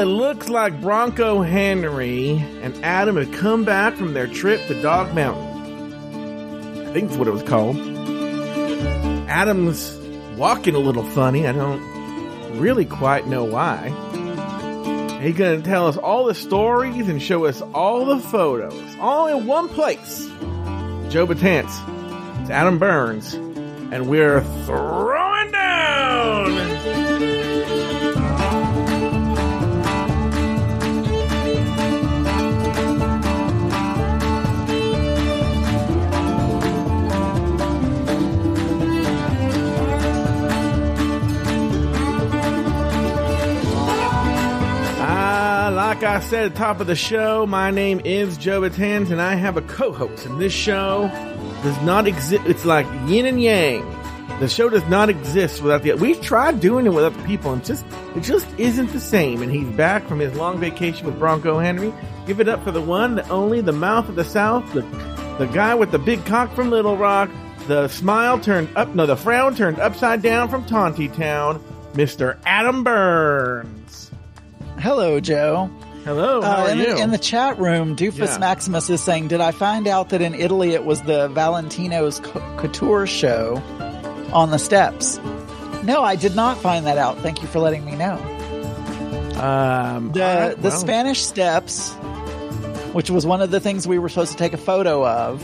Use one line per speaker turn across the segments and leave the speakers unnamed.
it looks like Bronco Henry and Adam had come back from their trip to Dog Mountain. I think that's what it was called. Adam's walking a little funny. I don't really quite know why. He's going to tell us all the stories and show us all the photos, all in one place. Joe Betance, it's Adam Burns, and we're throwing down! Like I said at the top of the show, my name is Joe Betance, and I have a co-host. And this show does not exist. It's like yin and yang. The show does not exist without the. We've tried doing it with other people, and just it just isn't the same. And he's back from his long vacation with Bronco Henry. Give it up for the one, the only, the mouth of the South, the the guy with the big cock from Little Rock, the smile turned up, no, the frown turned upside down from Taunty Town, Mister Adam Burns.
Hello, Joe.
Hello, how
Uh,
are
in,
you?
The, in the chat room, Doofus
Yeah.
Maximus is saying, "Did I find out that in Italy it was the Valentino's Couture show on the steps?" No, I did not find that out. Thank you for letting me know.
um,
The
right,
the Spanish Steps, which was one of the things we were supposed to take a photo of.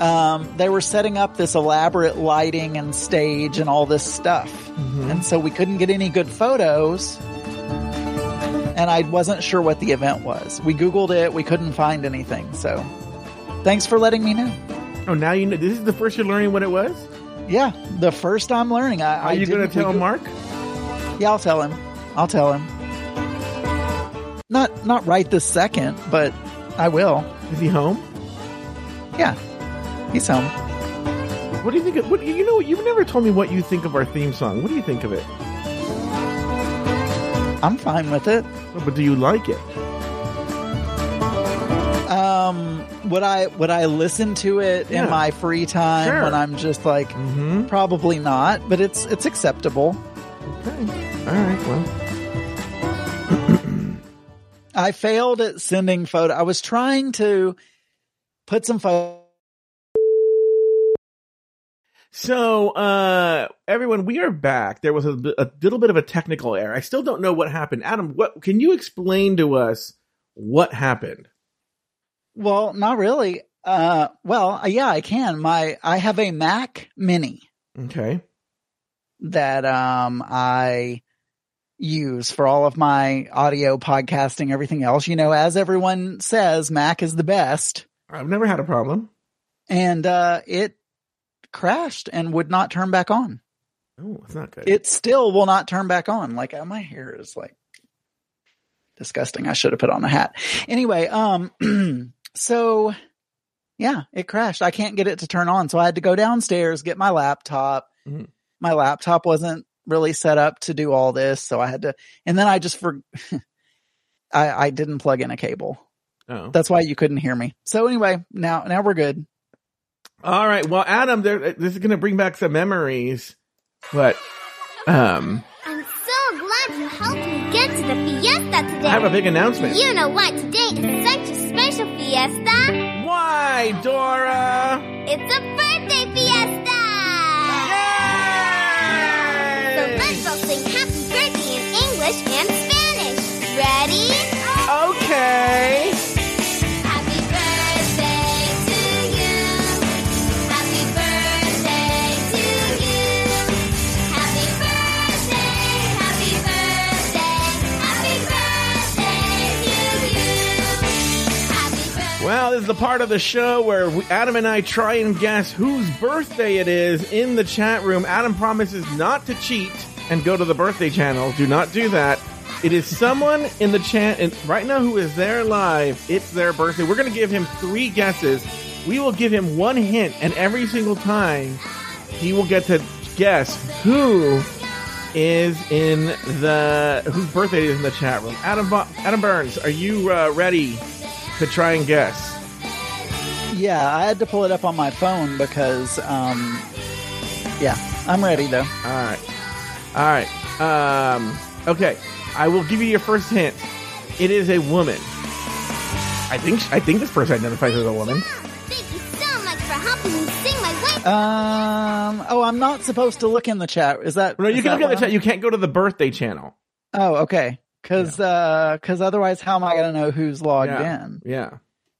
Um, they were setting up this elaborate lighting and stage and all this stuff,
Mm-hmm.
and so we couldn't get any good photos. And I wasn't sure what the event was. We googled it, we couldn't find anything. So, thanks for letting me know.
Oh, now you know. This is the first you're learning what it was.
Yeah, the first I'm learning. I,
Are
I
you going to tell Mark?
Yeah, I'll tell him. I'll tell him. Not not right this second, but I will.
Is he home?
Yeah, he's home.
What do you think? Of, what you know? You've never told me what you think of our theme song. What do you think of it?
I'm fine with it.
Oh, But do you like it?
Um, would I would I listen to it
Yeah.
in my free time
Sure.
when I'm just like
Mm-hmm.
probably not, but it's it's acceptable.
Okay. All right. Well.
I failed at sending photo. I was trying to put some photo.
So, uh, everyone, we are back. There was a, a little bit of a technical error. I still don't know what happened. Adam, what can you explain to us what happened?
Well, not really. Uh, well, yeah, I can. My I have a Mac Mini.
Okay.
that um I use for all of my audio podcasting, everything else. You know, as everyone says, Mac is the best.
I've never had a problem.
And uh it crashed and would not turn back on.
Oh, it's not good.
It still will not turn back on. Like uh, my hair is like disgusting. I should have put on a hat. Anyway, um so yeah, it crashed. I can't get it to turn on. So I had to go downstairs, get my laptop.
Mhm.
My laptop wasn't really set up to do all this. So I had to, and then I just for, I, I didn't plug in a cable.
oh.
That's why you couldn't hear me. So anyway, now, now we're good.
All right. Well, Adam, there, this is going to bring back some memories, but, um,
I'm so glad you helped me get to the fiesta today.
I have a big announcement.
You know what? today is such a special fiesta?
Why, Dora?
It's a
is the part of the show where we, Adam and I try and guess whose birthday it is in the chat room. Adam promises not to cheat and go to the birthday channel. Do not do that. It is someone in the chat right now who is there live. It's their birthday. We're going to give him three guesses. We will give him one hint, and every single time he will get to guess who is in the whose birthday is in the chat room. Adam Adam Burns, are you uh, ready to try and guess?
Yeah, I had to pull it up on my phone because, um, yeah, I'm ready though.
All right. All right. Um, okay. I will give you your first hint. It is a woman. I think I think this person identifies as a woman.
Thank you so much for helping me sing my way.
Um. Oh, I'm not supposed to look in the chat. Is that?
No, you can
that
look at the
what
chat.
I'm-
You can't go to the birthday channel.
Oh, okay. Cause, uh, cause otherwise how am I going to know who's logged
Yeah.
in?
Yeah.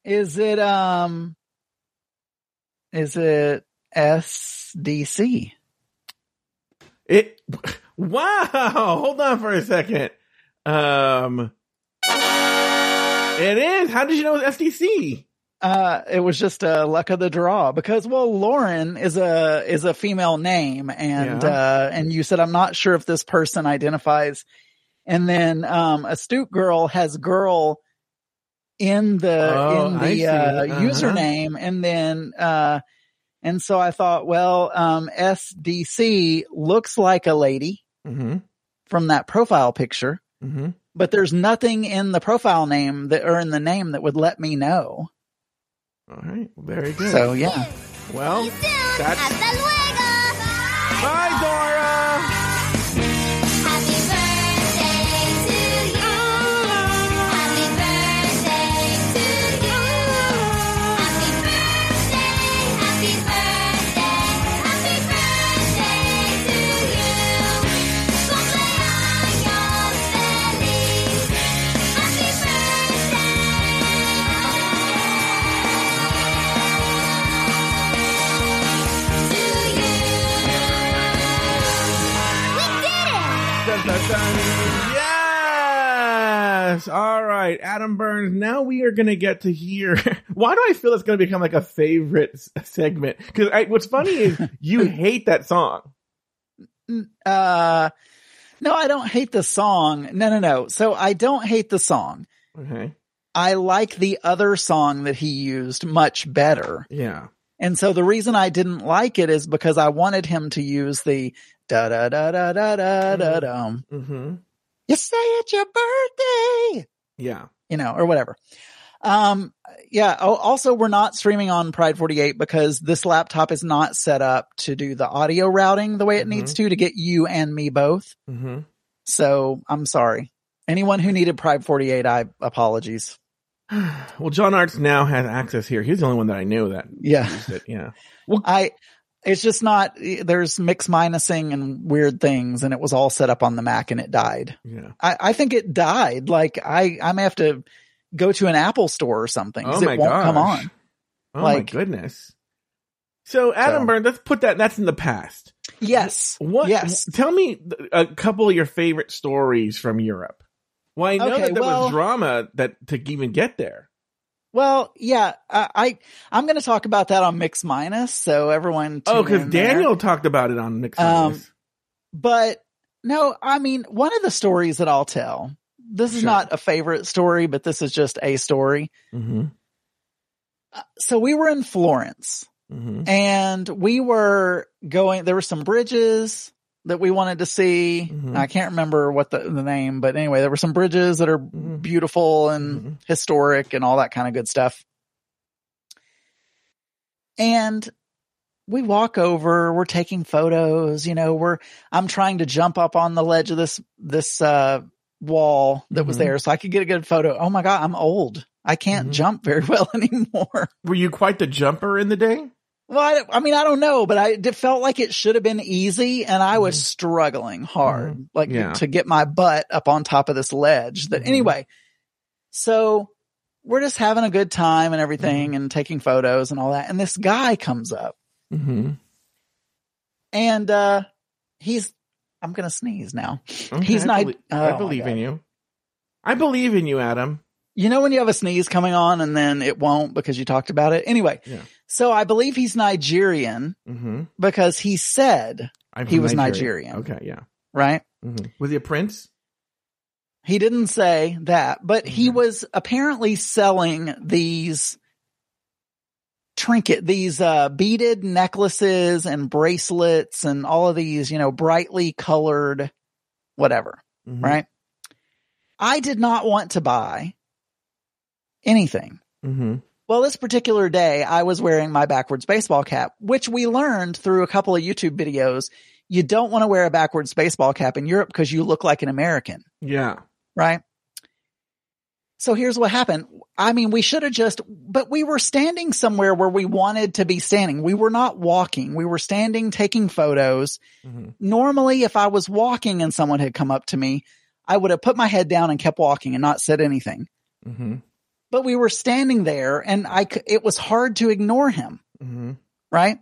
Is it, um, is it SDC?
It. Wow. Hold on for a second. Um. It is. How did you know it was FTC?
Uh, it was just a luck of the draw because, well, Lauren is a, is a female name and,
Yeah.
uh, and you said, I'm not sure if this person identifies. And then, um, Astute Girl has girl in the,
Oh,
in the, uh,
Uh-huh.
username. And then, uh, and so I thought, well, um, SDC looks like a lady
Mm-hmm.
from that profile picture,
Mm-hmm.
but there's nothing in the profile name that, or in the name that would let me know.
All right. Very good.
So yeah.
well,
See you soon.
that's-
Hasta luego.
bye, Yes. All right, Adam Burns. Now we are going to get to hear. Why do I feel it's going to become like a favorite s- segment? Because what's funny is you hate that song.
Uh, no, I don't hate the song. No, no, no. So I don't hate the song.
Okay.
I like the other song that he used much better.
Yeah.
And so the reason I didn't like it is because I wanted him to use the da da da da da da da dum.
Mm-hmm.
You say it's your birthday,
Yeah.
you know, or whatever. Um, yeah. Oh, also we're not streaming on Pride 48 because this laptop is not set up to do the audio routing the way it
Mhm.
needs to to get you and me both.
Mm-hmm.
So I'm sorry. Anyone who needed Pride 48, I apologies.
Well, John Arts now has access here. He's the only one that I knew that
Yeah.
used it. Yeah.
I, it's just not, there's mix minusing and weird things and it was all set up on the Mac and it died.
Yeah.
I, I think it died. Like I, I may have to go to an Apple store or something.
Oh my
it won't come
gosh.
on.
Oh
Like-
my goodness. So Adam
So-
Burns, let's put that. That's in the past.
Yes.
What?
Yes.
Tell me a couple of your favorite stories from Europe. Well, I know
Okay,
that there
well-
was drama that to even get there.
Well, yeah, I, I I'm going to talk about that on Mix Minus. So everyone,
Oh, because
in there.
Daniel talked about it on Nick.
Um, but no, I mean, one of the stories that I'll tell, this is
Sure.
not a favorite story, but this is just a story.
mm-hmm,
So we were in Florence
mm-hmm,
and we were going, there were some bridges that we wanted to see.
Mhm.
I can't remember what the, the name, but anyway, there were some bridges that are
Mhm.
beautiful and
Mhm.
historic and all that kind of good stuff. And we walk over, we're taking photos, you know, we're, I'm trying to jump up on the ledge of this, this, uh, wall that was
Mhm.
there so I could get a good photo. Oh my God, I'm old. I can't
Mhm.
jump very well anymore.
Were you quite the jumper in the day?
Well, I, I mean, I don't know, but I it felt like it should have been easy and I was
Mhm.
struggling hard, like
Yeah.
to get my butt up on top of this ledge that
Mhm.
anyway. So we're just having a good time and everything and taking photos and all that. And this guy comes up
Mm-hmm.
and, uh, he's, I'm going to sneeze now.
Okay,
He's
I
not-
belie-
oh
I believe in you. I believe in you, Adam.
You know, when you have a sneeze coming on and then it won't because you talked about it. Anyway.
Yeah.
So I believe he's Nigerian
Mm-hmm.
because he said, He was
Nigeria.
Nigerian.
Okay, yeah.
right?
Mm-hmm. Was he a prince?
He didn't say that, but he
Mhm.
was apparently selling these trinket, these, uh, beaded necklaces and bracelets and all of these, you know, brightly colored whatever,
Mhm.
right? I did not want to buy anything.
Mm-hmm.
Well, this particular day, I was wearing my backwards baseball cap, which we learned through a couple of YouTube videos you don't want to wear a backwards baseball cap in Europe because you look like an American,
Yeah.
right? So here's what happened. I mean, we should have just, but we were standing somewhere where we wanted to be standing. We were not walking. We were standing, taking photos.
Mhm.
Normally, if I was walking and someone had come up to me, I would have put my head down and kept walking and not said anything.
Mm-hmm.
But we were standing there and I, it was hard to ignore him.
Mm-hmm.
right?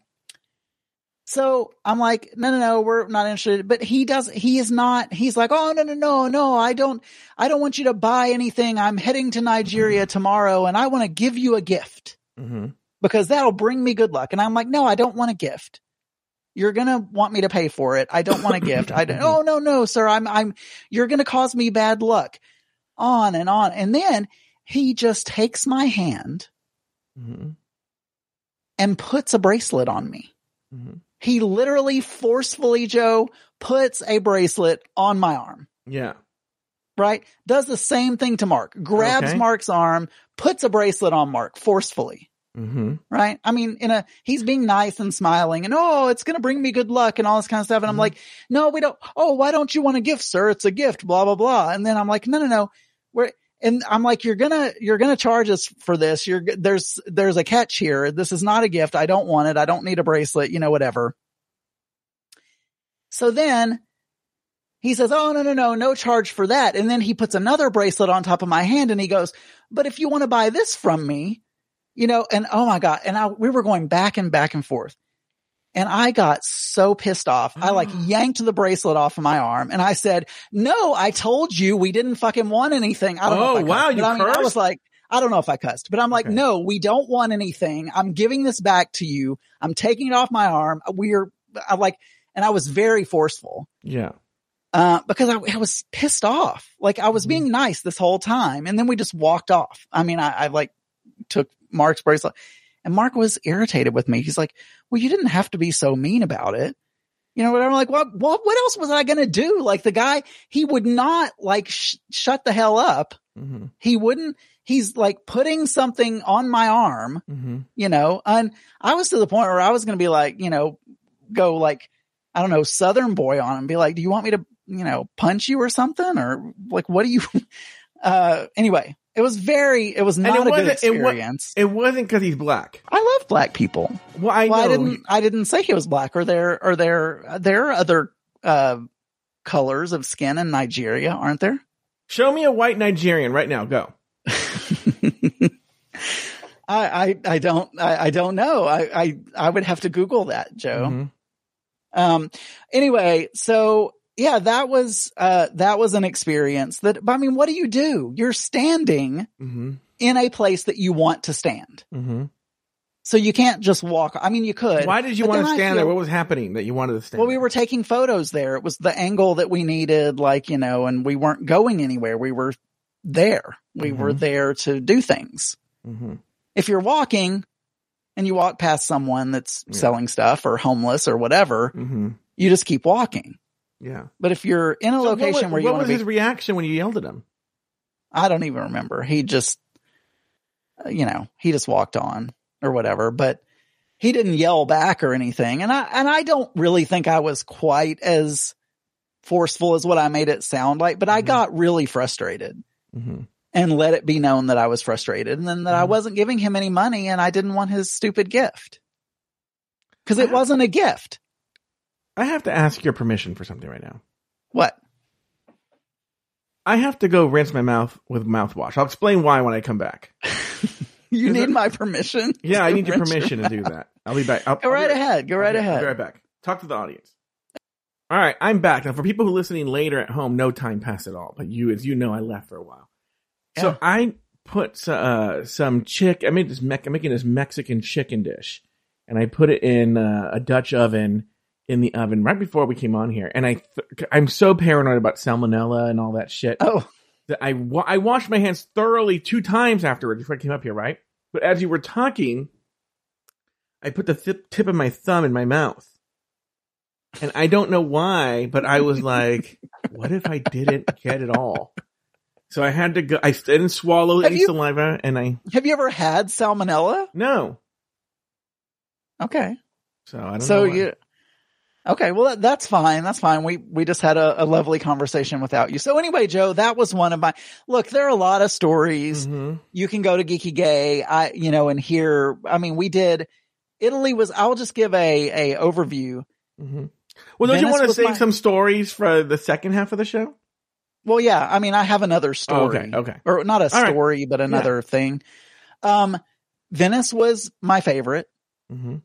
So I'm like, no, no, no, we're not interested. But he does, he is not, he's like, oh, no, no, no, no, I don't, I don't want you to buy anything. I'm heading to Nigeria tomorrow and I want to give you a gift
Mm-hmm.
because that'll bring me good luck. And I'm like, no, I don't want a gift. You're going to want me to pay for it. I don't want a gift. I don't, oh, no, no, sir. I'm, I'm, you're going to cause me bad luck on and on. And then he just takes my hand
Mm-hmm.
and puts a bracelet on me.
Mm-hmm.
He literally forcefully, Joe, puts a bracelet on my arm,
Yeah.
right? Does the same thing to Mark, grabs
Okay.
Mark's arm, puts a bracelet on Mark forcefully,
Mm-hmm.
right? I mean, in a, he's being nice and smiling and, oh, it's going to bring me good luck and all this kind of stuff. And I'm
Mhm.
like, no, we don't. Oh, why don't you want a gift, sir? It's a gift, blah, blah, blah. And then I'm like, no, no, no. We're, and I'm like, you're gonna, you're gonna charge us for this. You're, there's, there's a catch here. This is not a gift. I don't want it. I don't need a bracelet, you know, whatever. So then he says, Oh, no, no, no, no charge for that. And then he puts another bracelet on top of my hand and he goes, but if you want to buy this from me, you know, and oh my God. And I, we were going back and back and forth. And I got so pissed off. I like yanked the bracelet off of my arm and I said, no, I told you we didn't fucking want anything. I don't know.
Oh,
if I
wow, you
I, mean, I was like, I don't know if I cussed, but I'm like,
Okay.
no, we don't want anything. I'm giving this back to you. I'm taking it off my arm. We're I like, and I was very forceful
Yeah.
uh, because I, I was pissed off. Like I was
Mhm.
being nice this whole time. And then we just walked off. I mean, I, I like took Mark's bracelet and Mark was irritated with me. He's like, well, you didn't have to be so mean about it. You know, whatever. I'm like, what, what, what else was I going to do? Like the guy, he would not like sh- shut the hell up.
Mm-hmm.
He wouldn't, he's like putting something on my arm
Mm-hmm.
you know, and I was to the point where I was going to be like, you know, go like, I don't know, Southern boy on him, be like, do you want me to, you know, punch you or something? Or like, what do you, uh, anyway, it was very, it was not
it
a good
wasn't- it wa-
experience.
It wasn't because he's black.
I love black people.
Well, I
well, I didn't, I didn't say he was black or there, or there, there are other, uh, colors of skin in Nigeria, aren't there?
Show me a white Nigerian right now. Go.
I, I, I don't, I, I don't know. I, I, I would have to Google that, Joe.
Mhm.
Um, anyway, so yeah, that was, uh, that was an experience that, but I mean, what do you do? You're standing
Mhm.
in a place that you want to stand.
Mhm.
So you can't just walk. I mean, you could.
Why did you want to stand there? What was happening that you wanted to stand?
Well, we were taking photos there. It was the angle that we needed, like, you know, and we weren't going anywhere. We were there. We were
Mhm.
there to do things.
Mhm.
If you're walking and you walk past someone that's
Yeah.
selling stuff or homeless or whatever,
Mhm.
you just keep walking.
Yeah.
But if you're in a
So what
location
was,
where you
what
want
was
to be,
his reaction when you yelled at him?
I don't even remember. He just, uh, you know, he just walked on or whatever, but he didn't yell back or anything. And I, and I don't really think I was quite as forceful as what I made it sound like, but I
Mhm.
got really frustrated
Mm-hmm.
and let it be known that I was frustrated and then that I
Mhm.
wasn't giving him any money and I didn't want his stupid gift. Cause it wasn't a gift.
I have to ask your permission for something right now.
What?
I have to go rinse my mouth with mouthwash. I'll explain why when I come back.
You need
it-
my permission?
Yeah, I need your permission to do that. I'll be back. I'll,
Go
I'll
right
be-
ahead. Go right
Okay, I'll
ahead.
be right back. Talk to the audience. All right, I'm back now. For people who are listening later at home, no time passed at all. But you, as you know, I left for a while.
Yeah.
So I put uh, some chick. I made this. Me- I'm making this Mexican chicken dish, and I put it in uh, a Dutch oven in the oven right before we came on here. And I, th- I'm so paranoid about salmonella and all that shit
Oh,
that I wa- I washed my hands thoroughly two times afterward before I came up here, right? But as you were talking, I put the th- tip of my thumb in my mouth, and I don't know why, but I was like, "What if I didn't get it all?" So I had to go. I didn't swallow
Have
any
you-
saliva, and I
have you ever had salmonella?
no.
Okay.
So I don't.
So you, Okay, well that, that's fine. That's fine. We we just had a, a lovely conversation without you. So anyway, Joe, that was one of my look. There are a lot of stories.
Mhm.
You can go to Geeky Gay, I you know, and hear. I mean, we did. Italy was. I'll just give a a overview.
Mhm. Well, don't you want to save
my-
some stories for the second half of the show?
Well, yeah. I mean, I have another story.
okay, okay.
Or not a
All right.
story, but another thing. Um, Venice was my favorite.
Mm-hmm.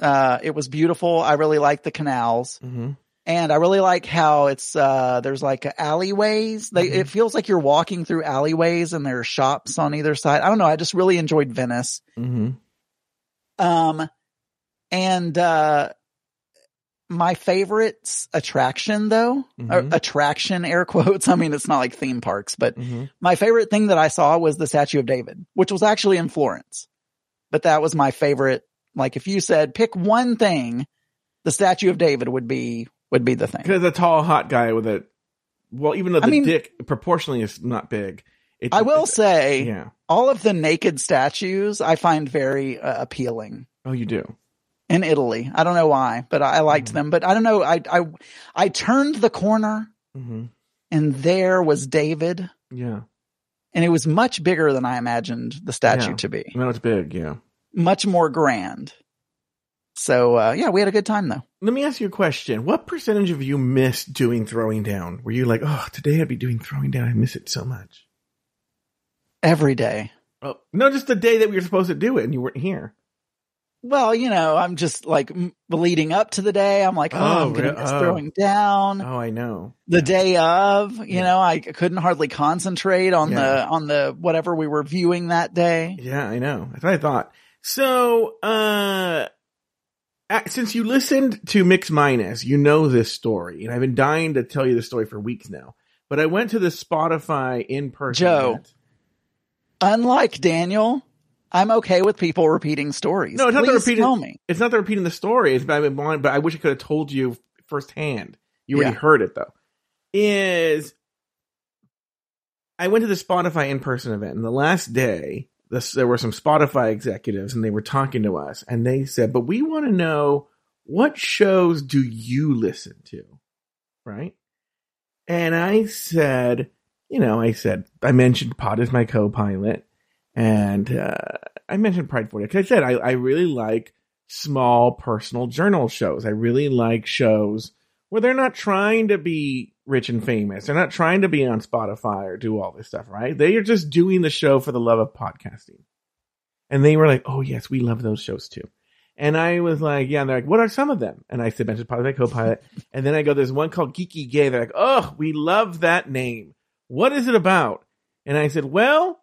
Uh, it was beautiful. I really like the canals.
Mm-hmm.
And I really like how it's uh there's like alleyways. They
Mhm.
it feels like you're walking through alleyways and there are shops on either side. I don't know. I just really enjoyed Venice.
Mm-hmm.
Um and uh my favorite attraction though,
Mhm.
attraction air quotes. I mean it's not like theme parks, but
Mm-hmm.
my favorite thing that I saw was the Statue of David, which was actually in Florence. But that was my favorite. Like if you said pick one thing, the Statue of David would be would be the thing.
Because a tall, hot guy with a well, even though the
I mean-
dick proportionally is not big, it,
I will say
yeah.
all of the naked statues I find very uh, appealing
Oh, you do.
in Italy. I don't know why, but I, I liked
Mhm.
them. But I don't know. I I I turned the corner
Mm-hmm.
and there was David,
Yeah.
and it was much bigger than I imagined the statue
Yeah.
to be.
No, it's big. Yeah.
Much more grand. So uh, yeah, we had a good time though.
Let me ask you a question. What percentage of you missed doing throwing down? Were you like, oh, today I'd be doing throwing down. I miss it so much.
Every day.
Oh, no, just the day that we were supposed to do it and you weren't here.
Well, you know, I'm just like m- leading up to the day. I'm like, oh,
Oh,
I'm going to miss
oh.
throwing down.
Oh, I know.
the day of you
Yeah.
know i couldn't hardly concentrate on
Yeah.
the on the whatever we were viewing that day
Yeah, I know. That's what I thought. So, uh, since you listened to Mix Minus, you know this story, and I've been dying to tell you the story for weeks now. But I went to the Spotify in person.
Joe.
event.
unlike daniel i'm okay with people repeating stories
No, it's not the repeating-
tell me
It's not the repeating the story. It's but I, wanted- but I wish I could have told you firsthand. You already
Yeah.
heard it though. Is I went to the Spotify in person event, and the last day, this, there were some Spotify executives, and they were talking to us, and they said, "But we want to know what shows do you listen to, right?" And I said, you know, I said I mentioned Pod is my co-pilot, and uh, I mentioned Pride 40 because I said I, I really like small personal journal shows. I really like shows where they're not trying to be rich and famous. They're not trying to be on Spotify or do all this stuff, right? They are just doing the show for the love of podcasting. And they were like, oh, yes, we love those shows too. And I was like, yeah, and they're like, what are some of them? And I said, mentioned Pod Co-Pilot. and then I go, there's one called Geeky Gay. They're like, oh, we love that name. What is it about? And I said, well,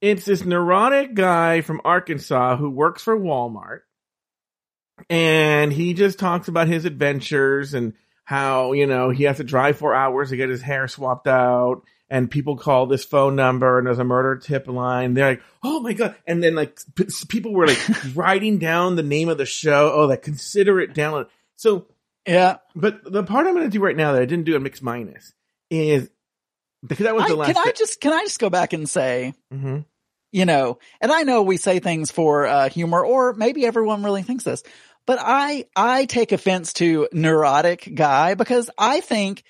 it's this neurotic guy from Arkansas who works for Walmart. And he just talks about his adventures and how, you know, he has to drive four hours to get his hair swapped out. And people call this phone number and there's a murder tip line. They're like, oh my God. And then like p- people were like writing down the name of the show. Oh, like consider it download. So,
yeah
but the part I'm going to do right now that I didn't do a mix minus is because that was
I,
the last.
can i just can i just go back and say
hmm
you know and i know we say things for uh humor or maybe everyone really thinks this but i i take offense to neurotic guy because i think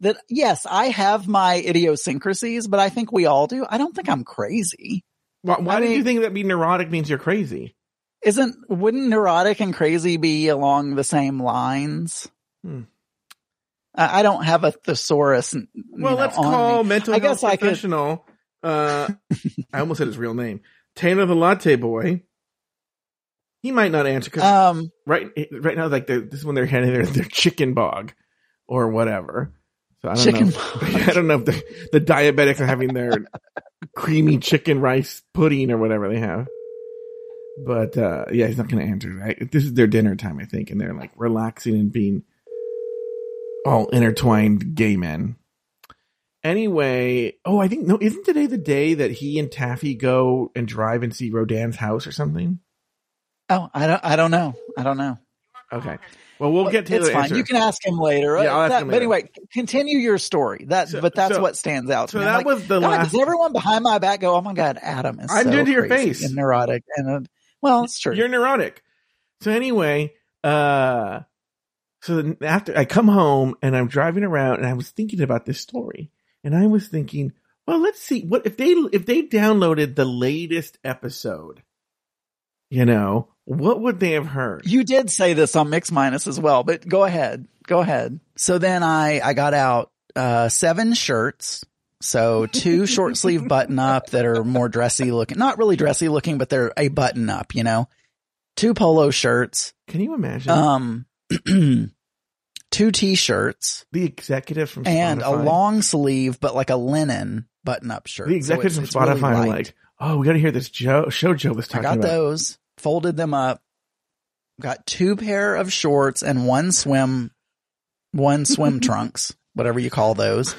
that yes i have my idiosyncrasies but i think we all do i don't think i'm crazy
Why, why
I
did you think that being neurotic means you're crazy?
Isn't wouldn't neurotic and crazy be along the same lines?
Hmm.
I, I don't have a thesaurus.
Well,
know,
let's
on
call
me.
mental
I
health
guess I could-
professional. Uh, I almost said his real name, Tanner the Latte Boy. He might not answer because
Um,
right right now, like this is when they're handing their, their chicken bog or whatever. So I don't
chicken.
know. I don't know if the, the diabetics are having their creamy chicken rice pudding or whatever they have. But uh yeah, he's not going to answer. Right? This is their dinner time, I think, and they're like relaxing and being all intertwined gay men. Anyway, oh, I think no, isn't today the day that he and Taffy go and drive and see Rodin's house or something?
Oh, I don't. I don't know. I don't know.
Okay. Well, we'll get to
it's fine.
answer.
You can ask him later.
Yeah, I'll ask
That-
him
but anyway, continue your story. That,
So-
but that's
so-
what stands out. To
so
me.
that
like,
was the
God,
last.
does everyone behind my back go? Oh my God, Adam is.
I'm
so
doing to your
crazy
face.
and neurotic, and uh, well, it's true.
You're neurotic. So anyway, uh, So after I come home and I'm driving around and I was thinking about this story and I was thinking, well, let's see what if they if they downloaded the latest episode, you know, what would they have heard?
You did say this on Mix Minus as well, but go ahead. Go ahead. So then I, I got out, uh, seven shirts. So two short sleeve button up that are more dressy looking, not really dressy looking, but they're a button up, you know, two polo shirts,
Can you imagine
um, two t-shirts
the executive from
and a long sleeve, but like a linen button up shirt.
the
So
executives
it's-
from
it's really
Spotify like, oh, we got to hear this Joe show Joe was
I
talking
got
about.
those, folded them up, got two pair of shorts and one swim, one swim trunks, whatever you call those.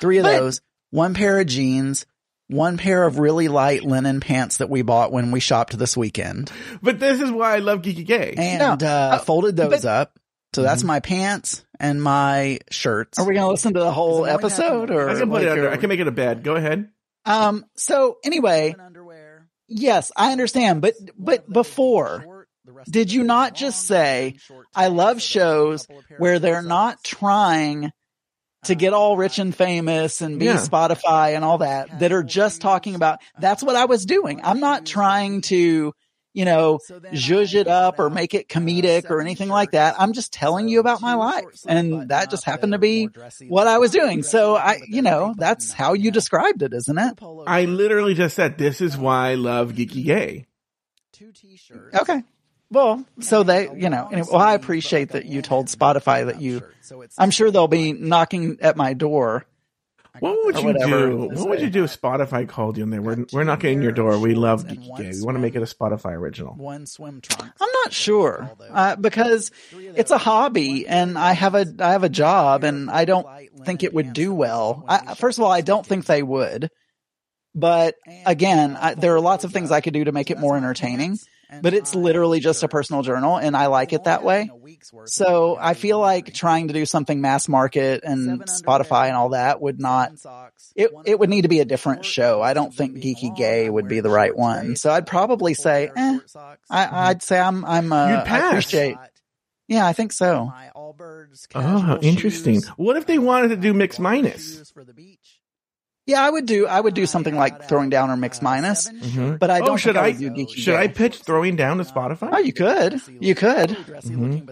Three of
but-
those, one pair of jeans, one pair of really light linen pants that we bought when we shopped this weekend
But this is why I love Geeky Gay.
and,
No,
uh,
uh,
folded those
but-
up. So that's
Mhm.
my pants and my shirts.
Are we going to listen to the whole
Is it what
episode or
I can put
like,
it under.
or-
I can make it a bed. Go ahead.
Um, so anyway, yes, I understand, but, but before, did you not just say, I love shows where they're not trying to get all rich and famous and be
Yeah.
Spotify and all that, that are just talking about, that's what I was doing. I'm not trying to, you know, zhuzh it up or make it comedic or anything like that. I'm just telling you about my life. And that just happened to be what I was doing. So I, you know, that's how you described it, isn't it?
I literally just said this is why I love Geeky Gay. Two t-shirts.
Okay. Well, so they, you know, anyway, well, I appreciate that you told Spotify that you, I'm sure they'll be knocking at my door.
What would you do? What would you do if Spotify called you and they were we're knocking on your door? We love Geeky Gay. We want to make it a Spotify original.
One swim trunk. I'm not sure, uh, because it's a hobby and I have a, I have a job and I don't think it would do well. I, first of all, I don't think they would, but again, I, there are lots of things I could do to make it more entertaining, but it's literally just a personal journal and I like it that way. So I feel like trying to do something mass market and Spotify and all that would not, it, it would need to be a different show. I don't think Geeky Gay would be the right one. So I'd probably say, eh, I, I'd say I'm, I'm, uh,
You'd
I
pass.
appreciate, yeah, I think so.
Oh, how interesting. What if they wanted to do mix minus?
Yeah, I would do, I would do something like throwing down or mix minus,
Mhm.
but I don't
oh, should
think I
I
would do Geeky
should I pitch throwing down to Spotify?
Oh, you could, you could,
Mhm.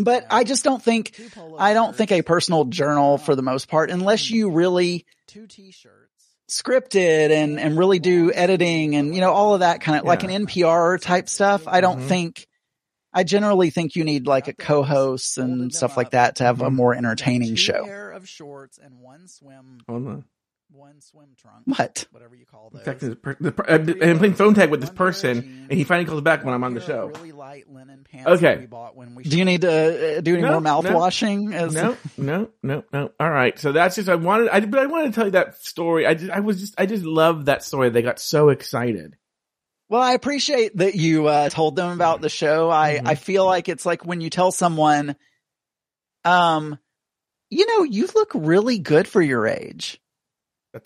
but I just don't think, I don't think a personal journal for the most part, unless you really two t-shirts scripted and, and really do editing and, you know, all of that kind of like an NPR type stuff. I don't
Mhm.
think, I generally think you need like a co-host and stuff like that to have a
Mhm.
more entertaining show.
Hold on.
One swim trunk. What?
whatever you call
In fact, the per- the per- I'm I'm playing phone tag with this person, and he finally calls back when I'm on the show. Really light linen pants. Okay.
Do you need to uh, do any
No,
more mouth
no.
washing? As-
No, no, no, no. All right. So that's just I wanted. I but I wanted to tell you that story. I just I was just I just love that story. They got so excited.
Well, I appreciate that you uh, told them about the show. I
Mhm.
I feel like it's like when you tell someone, um, you know, you look really good for your age.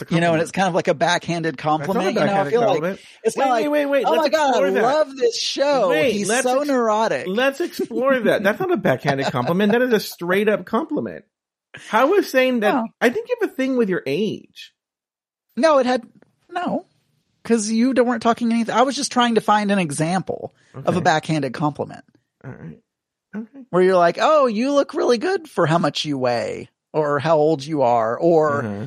You know, and it's kind of like a backhanded
That's not a
compliment. You know, I
backhanded
feel like
compliment.
it's
wait,
like,
wait, wait, wait.
oh
Let's
my god, I
that.
love this show.
Wait,
He's so
ex-
neurotic.
Let's explore that. That's not a backhanded compliment. That is a straight up compliment. How is saying that?
Oh.
I think you have a thing with your age.
No, it had no, because you weren't talking anything. I was just trying to find an example of a backhanded compliment
All right. Okay.
where you're like, "Oh, you look really good for how much you weigh, or how old you are, or
Uh-huh.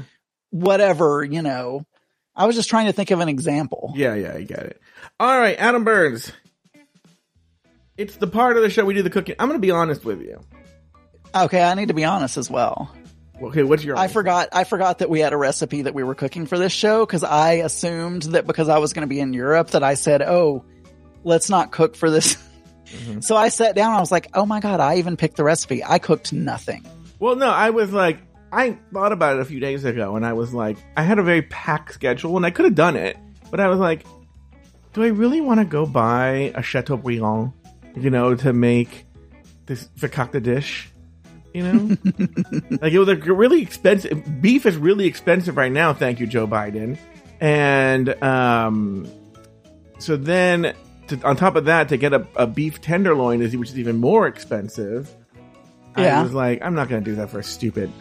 Whatever." You know, I was just trying to think of an example.
Yeah, yeah, I get it. All right, Adam Burns. It's the part of the show we do the cooking. I'm going to be honest with you.
Okay, I need to be honest as well.
Okay, what's your?
I forgot. I forgot that we had a recipe that we were cooking for this show because I assumed that because I was going to be in Europe that I said, "Oh, let's not cook for this."
Mhm.
So I sat down. I was like, "Oh my god!" I even picked the recipe. I cooked nothing.
Well, no, I was like, I thought about it a few days ago, and I was like, I had a very packed schedule, and I could have done it, but I was like, do I really want to go buy a Chateaubriand, you know, to make this fakakta dish? You know, like it was like really expensive. Beef is really expensive right now. Thank you, Joe Biden. And um, so then to, on top of that, to get a, a beef tenderloin is which is even more expensive. I was like, I'm not going to do that for a stupid,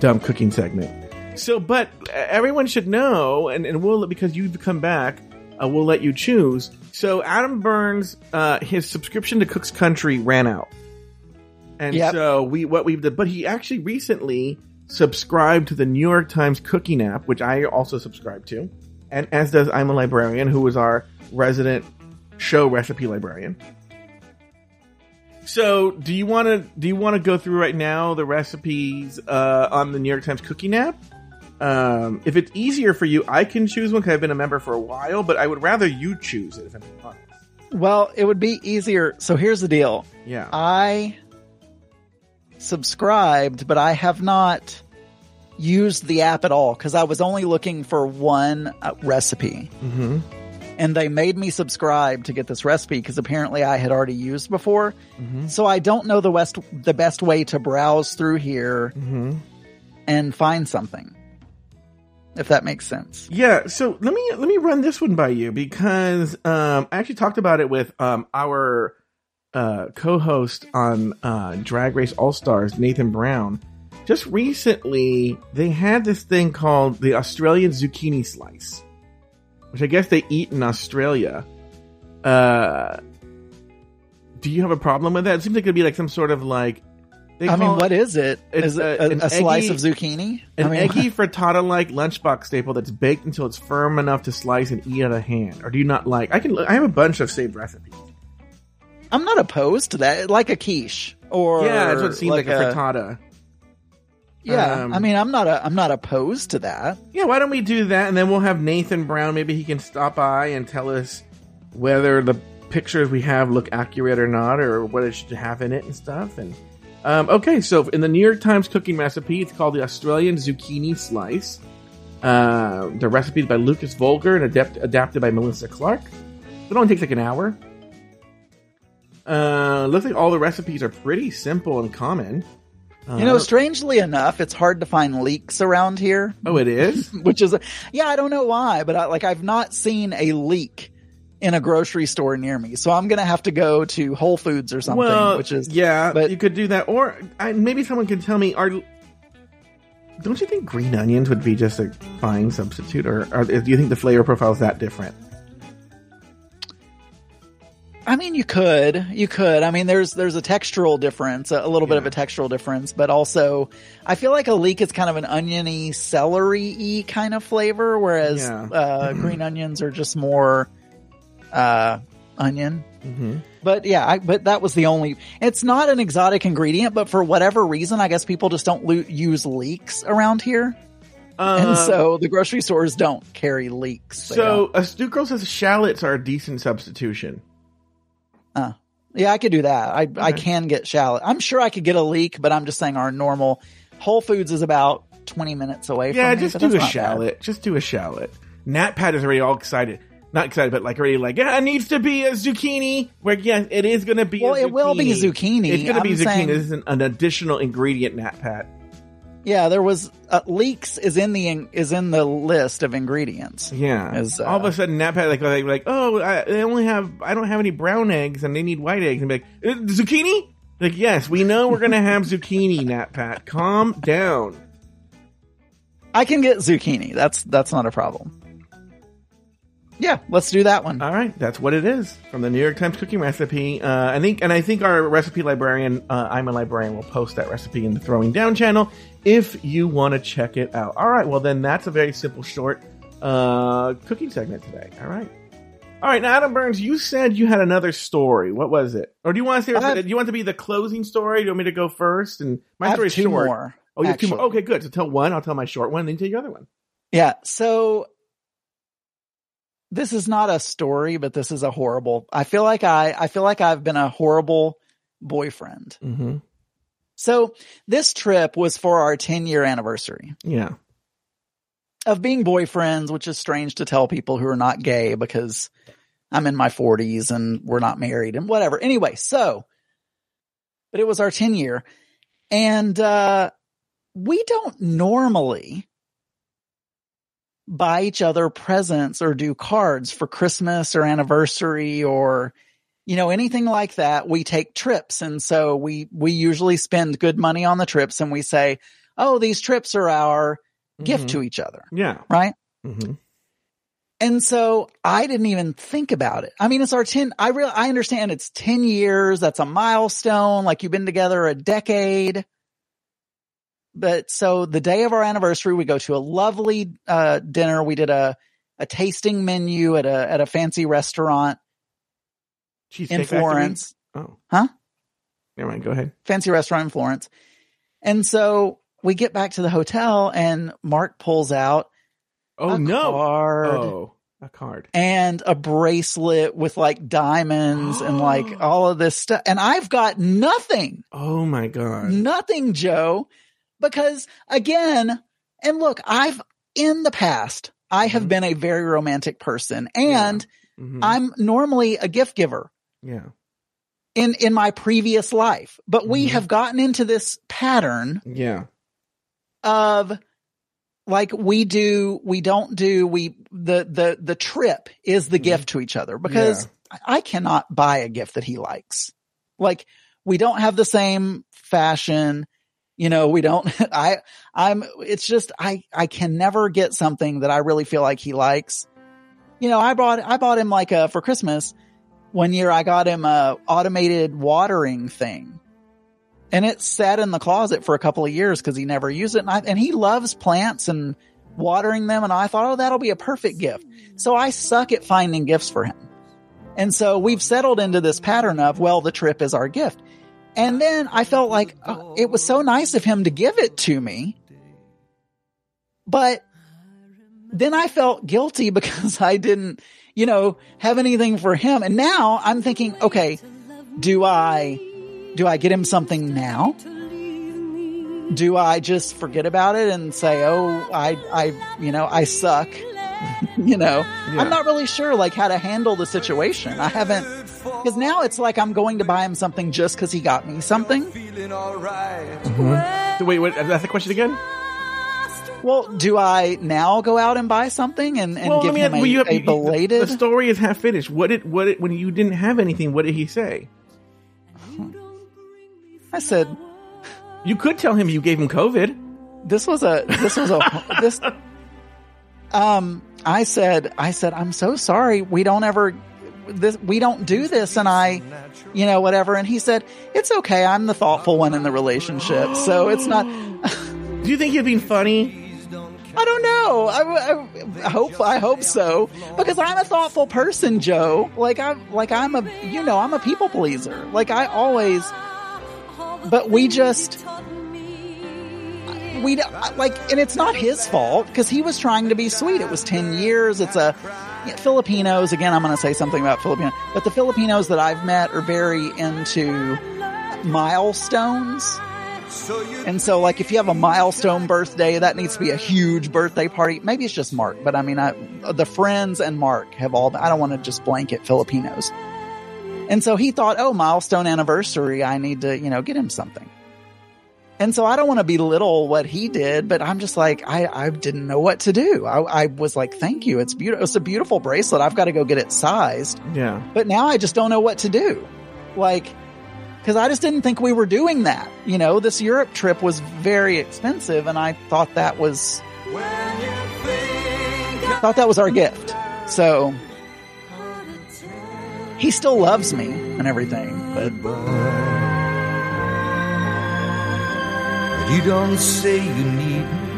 dumb cooking segment. So, but everyone should know, and, and we'll, because you've come back, uh, we'll let you choose. So, Adam Burns, uh, his subscription to Cook's Country ran out. And
Yep.
so we, what we've done, but he actually recently subscribed to the New York Times cooking app, which I also subscribe to. And as does I'm a Librarian, who is our resident show recipe librarian. So, do you want to do you want to go through right now the recipes uh, on the New York Times cooking app? Um, if it's easier for you, I can choose one because I've been a member for a while, but I would rather you choose it if I'm honest.
Well, it would be easier. So here's the deal.
Yeah.
I subscribed, but I have not used the app at all because I was only looking for one uh, recipe.
mm-hmm.
And they made me subscribe to get this recipe because apparently I had already used before.
Mm-hmm.
So I don't know the west the best way to browse through here
Mm-hmm.
and find something. If that makes sense.
Yeah, so let me let me run this one by you because um, I actually talked about it with um, our uh, co-host on uh, Drag Race All Stars, Nathan Brown. Just recently, they had this thing called the Australian zucchini slice, which I guess they eat in Australia. Uh, do you have a problem with that? It seems like it'd be like some sort of like. They
I mean,
call
what is it?
It's
Is it
a-
a,
an
a slice
eggy-
of zucchini?
An
I mean,
eggy frittata like lunchbox staple that's baked until it's firm enough to slice and eat out of hand. Or do you not like? I can. I have a bunch of saved recipes.
I'm not opposed to that. Like a quiche or
yeah, that's what it seems like, a
a
frittata.
Yeah,
Um,
I mean, I'm not a, I'm not opposed to that.
Yeah, why don't we do that and then we'll have Nathan Brown. Maybe he can stop by and tell us whether the pictures we have look accurate or not, or what it should have in it and stuff. And um, okay, so in the New York Times cooking recipe, it's called the Australian zucchini slice. Uh, the recipe is by Lukas Volger and adapt- adapted by Melissa Clark. It only takes like an hour. Uh, looks like all the recipes are pretty simple and common. Uh,
You know, strangely enough, it's hard to find leeks around here,
oh, it is.
which is, yeah, I don't know why, but I, like I've not seen a leek in a grocery store near me, so I'm gonna have to go to Whole Foods or something,
well,
which is
yeah,
but-
you could do that, or I, maybe someone can tell me. Are don't you think green onions would be just a fine substitute, or, or do you think the flavor profile is that different?
I mean, you could, you could. I mean, there's there's a textural difference, a, little bit
Yeah.
of a textural difference, but also, I feel like a leek is kind of an oniony, celery-y kind of flavor, whereas
Yeah.
uh, green onions are just more uh, onion.
Mm-hmm.
But yeah, I, but that was the only. It's not an exotic ingredient, but for whatever reason, I guess people just don't lo- use leeks around here, and so the grocery stores don't carry leeks.
So. Astute Girl says shallots are a decent substitution.
Uh, yeah, I could do that. I I can get shallot. I'm sure I could get a leek, but I'm just saying our normal Whole Foods is about 20 minutes away
Yeah,
from me.
just do a
that's not bad.
shallot. Just do a shallot. Nat Pat is already all excited. Not excited, but like already like, yeah, it needs to be a zucchini. Where yes, it is going to be.
Well, it will be zucchini.
It's going to be zucchini.
saying-
This is an, an additional ingredient, Nat Pat.
Yeah, there was uh, leeks is in the is in the list of ingredients.
Yeah.
Is, uh,
All of a sudden, Nat Pat like like, like oh, I, they only have I don't have any brown eggs and they need white eggs and be like "Uh, zucchini. Like yes, we know we're gonna have zucchini, Nat Pat. Calm down.
I can get zucchini. That's that's not a problem. Yeah, let's do that one.
All right, that's what it is from the New York Times cooking recipe. Uh, I think, and I think our recipe librarian, uh, I'm a librarian, will post that recipe in the Throwing Down channel if you want to check it out. All right, well then that's a very simple, short uh, cooking segment today. All right. All right, now Adam Burns, you said you had another story. What was it? Or do you want to say?
Have-
do you want to be the closing story? Do you want me to go first? And my story is short.
more.
Oh, you have two more. Okay, good. So tell one. I'll tell my short one. Then tell your other one.
Yeah. So this is not a story, but this is a horrible. I feel like I I feel like I've been a horrible boyfriend.
Mm-hmm.
So this trip was for our 10 year anniversary
Yeah.
of being boyfriends, which is strange to tell people who are not gay because I'm in my 40s and we're not married and whatever. Anyway, so, but it was our 10 year and, uh, we don't normally buy each other presents or do cards for Christmas or anniversary or you know, anything like that, we take trips. And so we, we usually spend good money on the trips and we say, Oh, these trips are our gift
Mhm.
to each other.
Yeah.
Right.
hmm
And so I didn't even think about it. I mean, it's our 10, I real, I understand it's 10 years. That's a milestone. Like you've been together a decade. But so the day of our anniversary, we go to a lovely, uh, dinner. We did a, a tasting menu at a, at a fancy restaurant in
Factory?
Florence,
Oh.
Huh?
Never mind. Go ahead.
fancy restaurant in Florence. And so we get back to the hotel and Mark pulls out
Oh
a
no.
card.
Oh, a card.
and a bracelet with like diamonds and like all of this stuff. And I've got nothing,
Oh my god.
nothing, Joe, because again, and look, I've in the past, I have
Mhm.
been a very romantic person and
Mhm.
I'm normally a gift giver
yeah.
in, in my previous life, but we
Mhm.
have gotten into this pattern
Yeah.
of like we do, we don't do, we, the, the, the trip is the gift to each other because I I cannot buy a gift that he likes. Like we don't have the same fashion. You know, we don't, I, I'm, it's just, I, I can never get something that I really feel like he likes. You know, I bought, I bought him like a, for Christmas, one year I got him a automated watering thing and it sat in the closet for a couple of years because he never used it. And, I, and he loves plants and watering them. And I thought, oh, that'll be a perfect gift. So I suck at finding gifts for him. And so we've settled into this pattern of, well, the trip is our gift. And then I felt like oh, it was so nice of him to give it to me. But then I felt guilty because I didn't, you know, have anything for him. And now I'm thinking, okay, do I, do I get him something now? Do I just forget about it and say, oh, I, I, you know, I suck. you know,
Yeah.
I'm not really sure like how to handle the situation. I haven't, because now it's like I'm going to buy him something just because he got me something.
So wait, what, that's the question again?
Well, do I now go out and buy something and, and
well,
give
I mean,
him a,
well, you have-
a belated?
The story is half finished. What did what did when you didn't have anything? What did he say?
I said,
You could tell him you gave him COVID.
this was a, this was a, this, um, I said, I said, I'm so sorry. We don't ever, this, we don't do this. And I, you know, whatever. And he said, it's okay. I'm the thoughtful one in the relationship. So it's not,
Do you think you're being funny?
I don't know. I, I, I hope I hope so because I'm a thoughtful person, Joe. Like I'm like I'm a you know I'm a people pleaser. Like I always, but we just we like and it's not his fault because he was trying to be sweet. It was ten years. It's a Filipinos again. I'm going to say something about Filipino, but the Filipinos that I've met are very into milestones. And so, like, if you have a milestone birthday, that needs to be a huge birthday party. Maybe it's just Mark, but I mean, I, the friends and Mark have all, I don't want to just blanket Filipinos. And so he thought, oh, milestone anniversary, I need to, you know, get him something. And so I don't want to belittle what he did, but I'm just like, I, I didn't know what to do. I, I was like, thank you. It's beautiful. It's a beautiful bracelet. I've got to go get it sized.
Yeah.
But now I just don't know what to do. Like, cause I just didn't think we were doing that. You know, this Europe trip was very expensive and I thought that was, thought that was our gift. So he still loves me and everything, but
you don't say you need me.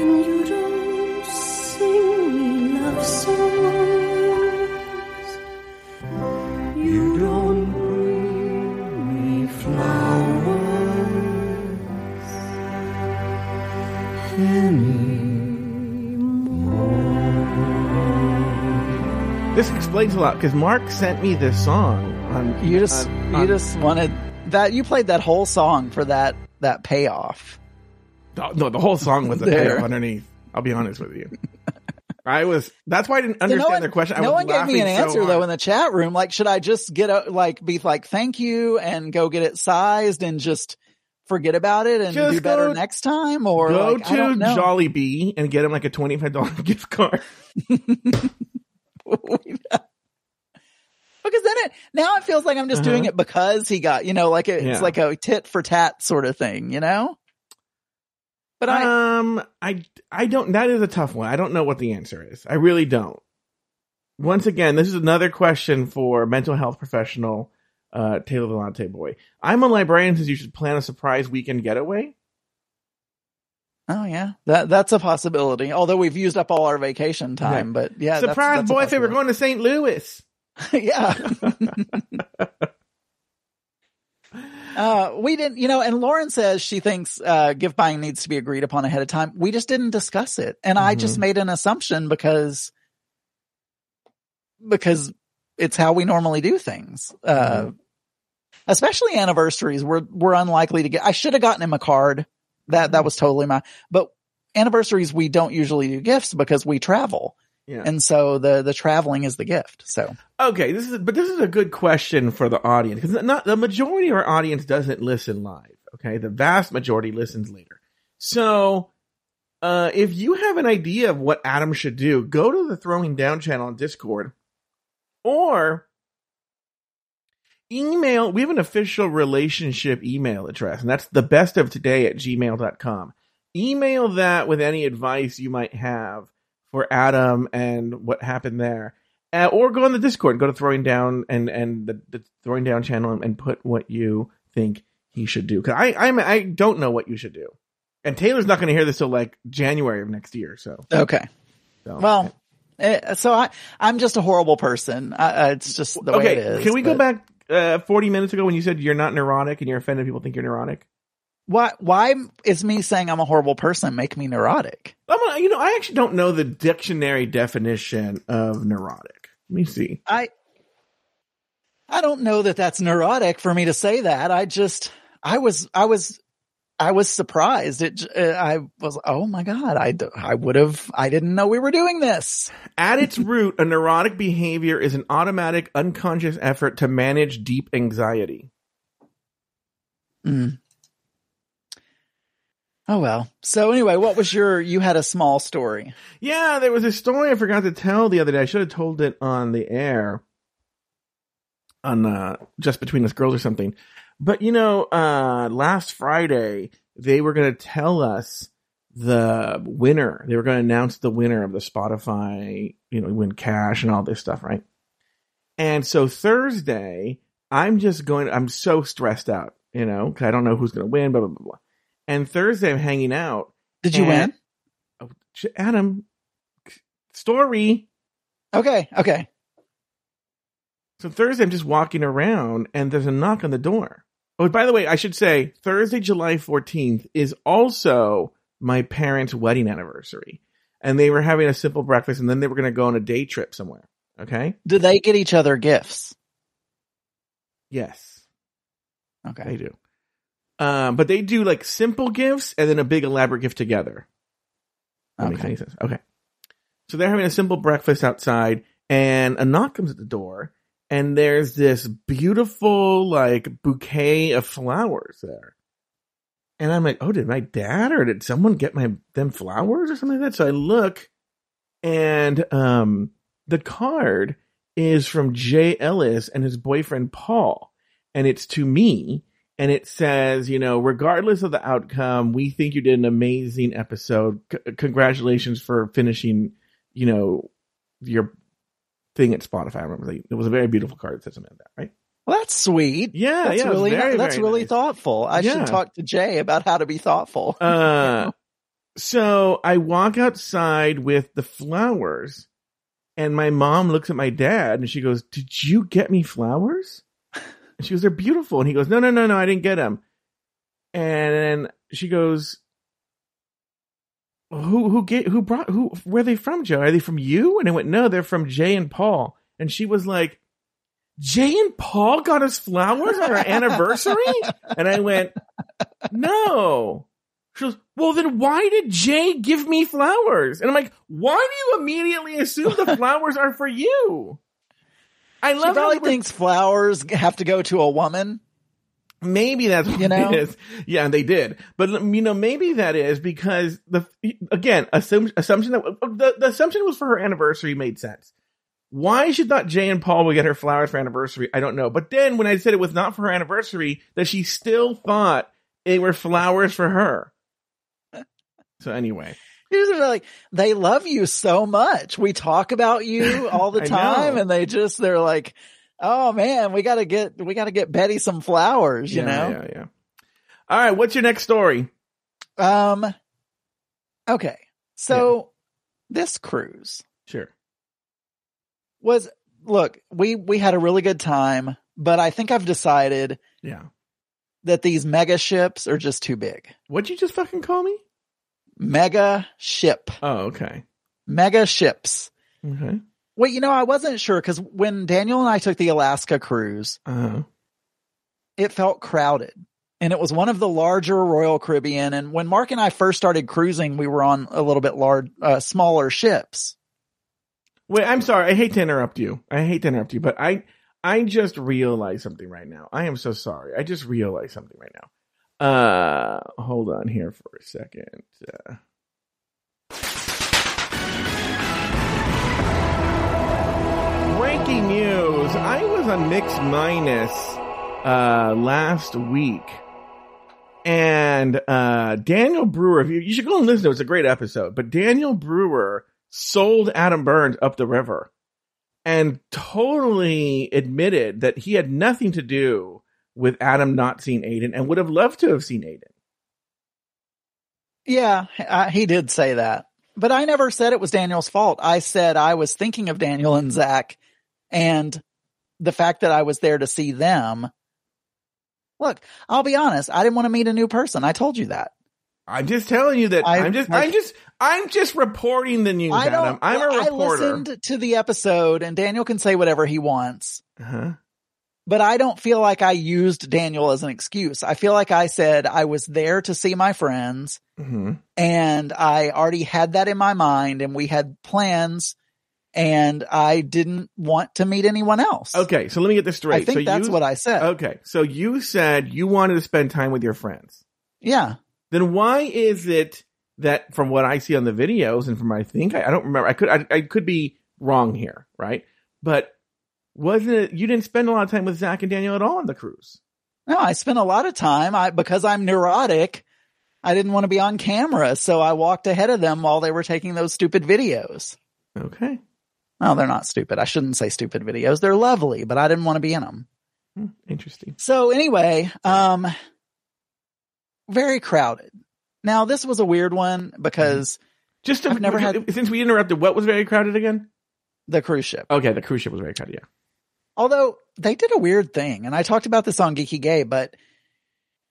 And you don't sing me love songs. You don't bring me flowers
This explains a lot because Mark sent me this song. On,
you just,
on-
you
on-
just wanted that, you played that whole song for that, that payoff.
Oh, no, the whole song was a
There.
payoff underneath. I'll be honest with you. I was. That's why I didn't
So
understand
no one,
their question. I
no one gave me an
laughing so
answer though in the chat room. Like, should I just get a, like, be like, thank you and go get it sized and just forget about it and
Just
do better
go-
next time? Or
Go
like,
to
know.
Jolly Bee and get him like a twenty five dollar gift card.
because then it now it feels like I'm just doing
Uh-huh.
it because he got you know like it's
Yeah.
like a tit for tat sort of thing, you know. But I
um, I, I don't. That is a tough one. I don't know what the answer is. I really don't. Once again, this is another question for mental health professional uh, Taylor the Latte Boy. I'm a librarian, says you should plan a surprise weekend getaway.
oh yeah, that that's a possibility. Although we've used up all our vacation time, but yeah,
surprise
that's a
boyfriend, we're going to St. Louis.
yeah. Uh, we didn't, you know, and Lauren says she thinks, uh, gift buying needs to be agreed upon ahead of time. We just didn't discuss it. And I just
Mm-hmm.
made an assumption because, because it's how we normally do things. Uh,
Mm-hmm.
especially anniversaries. We're, we're unlikely to get, I should have gotten him a card. That,
Mm-hmm.
that was totally my, but anniversaries, we don't usually do gifts because we travel.
Yeah.
And so the, the traveling is the gift. So.
Okay, this is but this is a good question for the audience because not the majority of our audience doesn't listen live. Okay, the vast majority listens later. So, uh, if you have an idea of what Adam should do, go to the Throwing Down channel on Discord, or email. We have an official relationship email address, and that's the best of today at gmail.com. Email that with any advice you might have for Adam and what happened there. Uh, or go on the Discord, go to Throwing Down and and the, the Throwing Down channel and, and put what you think he should do. Because I I'm, I don't know what you should do, and Taylor's not going to hear this till like January of next year. So,
Okay.
so.
Well, eh, so I, I'm just a horrible person. I, it's just the way it
okay, can we go back uh, 40 minutes ago when you said you're not neurotic and you're offended people think you're neurotic?
Why, why is me saying I'm a horrible person make me neurotic?
I'm you know, I actually don't know the dictionary definition of neurotic. Let me see.
I, I don't know that that's neurotic for me to say that. I just, I was, I was, I was surprised. It, uh, I was, oh my God, I, d- I would have, I didn't know we were doing this.
At its root, a neurotic behavior is an automatic, unconscious effort to manage deep anxiety.
Mm. Oh well. So anyway, what was your, you had a small story.
Yeah, there was a story I forgot to tell the other day. I should have told it on the air on uh just between us girls or something. But you know, uh last Friday they were going to tell us the winner. They were going to announce the winner of the Spotify, you know, win cash and all this stuff, right? And so Thursday, I'm just going I'm so stressed out, you know, cuz I don't know who's going to win, blah blah blah blah. And Thursday I'm hanging out
Did you
And-
win?
Oh, Adam, story.
Okay. Okay.
So Thursday, I'm just walking around and there's a knock on the door. Oh, by the way, I should say Thursday, July 14th is also my parents' wedding anniversary. And they were having a simple breakfast and then they were going to go on a day trip somewhere. Okay.
Do they get each other gifts?
Yes,
Okay.
they do. Um, but they do like simple gifts and then a big elaborate gift together. That makes
Okay.
any sense. Okay. So they're having a simple breakfast outside and a knock comes at the door and there's this beautiful like bouquet of flowers there. And I'm like, oh, did my dad or did someone get my them flowers or something like that? So I look and um the card is from Jay Ellis and his boyfriend Paul. And it's to me and it says, you know, regardless of the outcome, we think you did an amazing episode. C- congratulations for finishing, you know, your thing at Spotify. I remember it was a very beautiful card that said something like that, right?
Well, that's sweet.
Yeah,
That's
yeah,
really
very,
that's
very
really
nice.
thoughtful. I
Yeah.
should talk to Jay about how to be thoughtful.
Uh, so I walk outside with the flowers, and my mom looks at my dad and she goes, "Did you get me flowers?" She goes, "They're beautiful." And he goes, "No, no, no, no, I didn't get them." And she goes, "Who who get who brought who? Where are they from, Joe? Are they from you?" And I went, "No, they're from Jay and Paul." And she was like, "Jay and Paul got us flowers on our anniversary?" And I went, "No." She goes, well, then why did Jay give me flowers? And I'm like, why do you immediately assume the flowers are for you? I
She
love how
probably thinks flowers have to go to a woman.
maybe that's what
You know?
it is. Yeah, and they did. But you know, maybe that is because the again assume, assumption that the, the assumption was for her anniversary made sense. Why she thought Jay and Paul would get her flowers for anniversary, I don't know. But then when I said it was not for her anniversary, that she still thought it were flowers for her. So anyway,
just like, they love you so much. We talk about you all the time and they just, they're like, oh man, we gotta get, we gotta get Betty some flowers, you
yeah,
know?
yeah, yeah. All right, what's your next story?
Um, okay. So this cruise
Sure.
was, look, we, we had a really good time, but I think I've decided
Yeah.
that these mega ships are just too big.
What'd you just fucking call me?
Mega ship,
Oh, okay.
mega ships.
Okay.
Well, you know, I wasn't sure because when Daniel and I took the Alaska cruise,
Uh-huh.
it felt crowded. And it was one of the larger Royal Caribbean. And when Mark and I first started cruising, we were on a little bit large, uh, smaller ships.
Wait, I'm sorry. I hate to interrupt you. I hate to interrupt you, but I I just realized something right now. I am so sorry. I just realized something right now. Uh, hold on here for a second. Uh, breaking news. I was on Mix Minus uh last week. And uh Daniel Brewer, you, you should go and listen to it. It's a great episode. But Daniel Brewer sold Adam Burns up the river and totally admitted that he had nothing to do with Adam not seeing Aiden and would have loved to have seen Aiden.
Yeah, uh, he did say that. But I never said it was Daniel's fault. I said I was thinking of Daniel and Zach and the fact that I was there to see them. Look, I'll be honest. I didn't want to meet a new person. I told you that.
I'm just telling you that
I-
I, am just
like-
I'm just I'm just reporting the news, Adam. I'm a reporter.
I listened to the episode and Daniel can say whatever he wants.
uh-huh.
But I don't feel like I used Daniel as an excuse. I feel like I said I was there to see my friends
hmm
and I already had that in my mind and we had plans and I didn't want to meet anyone else.
Okay, so let me get this straight.
I think
so
that's
you,
what I said.
Okay, so you said you wanted to spend time with your friends.
Yeah.
Then why is it that from what I see on the videos and from what I think I, I don't remember I could I, I could be wrong here, right? But wasn't it you didn't spend a lot of time with Zach and Daniel at all on the cruise?
No, I spent a lot of time. I, because I'm neurotic, I didn't want to be on camera. So I walked ahead of them while they were taking those stupid videos.
Okay.
Well, they're not stupid. I shouldn't say stupid videos. They're lovely, but I didn't want to be in them.
Hmm, Interesting.
So anyway, um, very crowded. Now this was a weird one because
Just to,
I've never had-
since we interrupted, what was very crowded again?
the cruise ship,
Okay, the cruise ship was very crowded. Yeah.
Although they did a weird thing, and I talked about this on Geeky Gay, but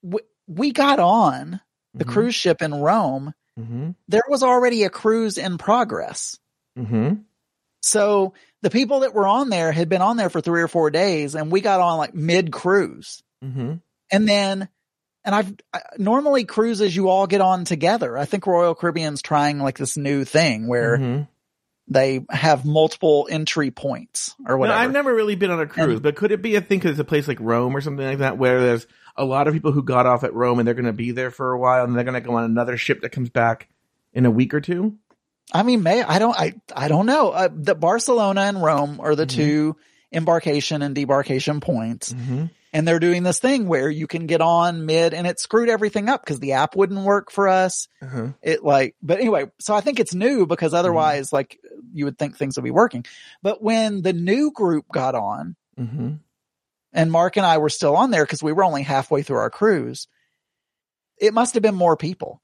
w- we got on the
Mhm.
cruise ship in Rome.
Mm-hmm.
There was already a cruise in progress.
Mm-hmm.
So the people that were on there had been on there for three or four days and we got on like mid cruise.
Mm-hmm.
And then, and I've I, normally cruises you all get on together. I think Royal Caribbean's trying like this new thing where
Mhm.
They have multiple entry points or whatever.
I've never really been on a cruise,
And-
but could it be a thing because it's a place like Rome or something like that where there's a lot of people who got off at Rome and they're going to be there for a while and they're going to go on another ship that comes back in a week or two?
I mean, may I don't I I don't know. Uh, the Barcelona and Rome are the
Mhm.
two embarkation and debarkation points,
Mm-hmm.
and they're doing this thing where you can get on mid, and it screwed everything up because the app wouldn't work for us.
Uh-huh.
It like, but anyway, so I think it's new
Mm-hmm.
because otherwise, like, you would think things would be working. But when the new group got on,
Mm-hmm.
and Mark and I were still on there because we were only halfway through our cruise, it must have been more people.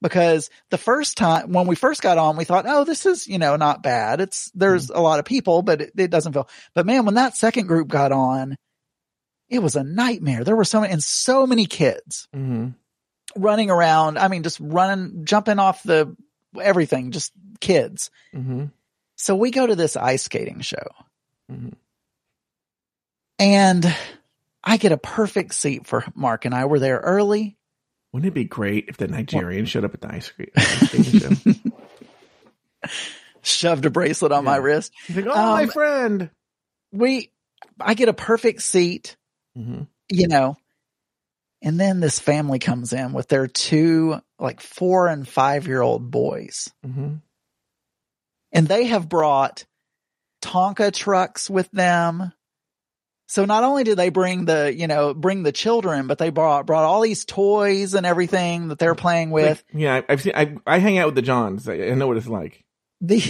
Because the first time, when we first got on, we thought, oh, this is, you know, not bad. It's, there's a lot of people, but it, it doesn't feel, but man, when that second group got on, it was a nightmare. There were so many, and so many kids
Mm-hmm.
running around. I mean, just running, jumping off the everything, just kids.
Mm-hmm.
So we go to this ice skating show
Mhm.
and I get a perfect seat for Mark and I were there early.
Wouldn't it be great if the Nigerian showed up at the ice cream, ice skating show?
Shoved a bracelet on my wrist.
Like, oh, my
Um,
friend.
We, I get a perfect seat,
Mm-hmm.
you know, and then this family comes in with their two, like four and five year old boys
Mm-hmm.
And they have brought Tonka trucks with them. So not only did they bring the, you know, bring the children, but they brought brought all these toys and everything that they're playing with.
Like, yeah, I've seen. I I hang out with the Johns. I, I know what it's like.
The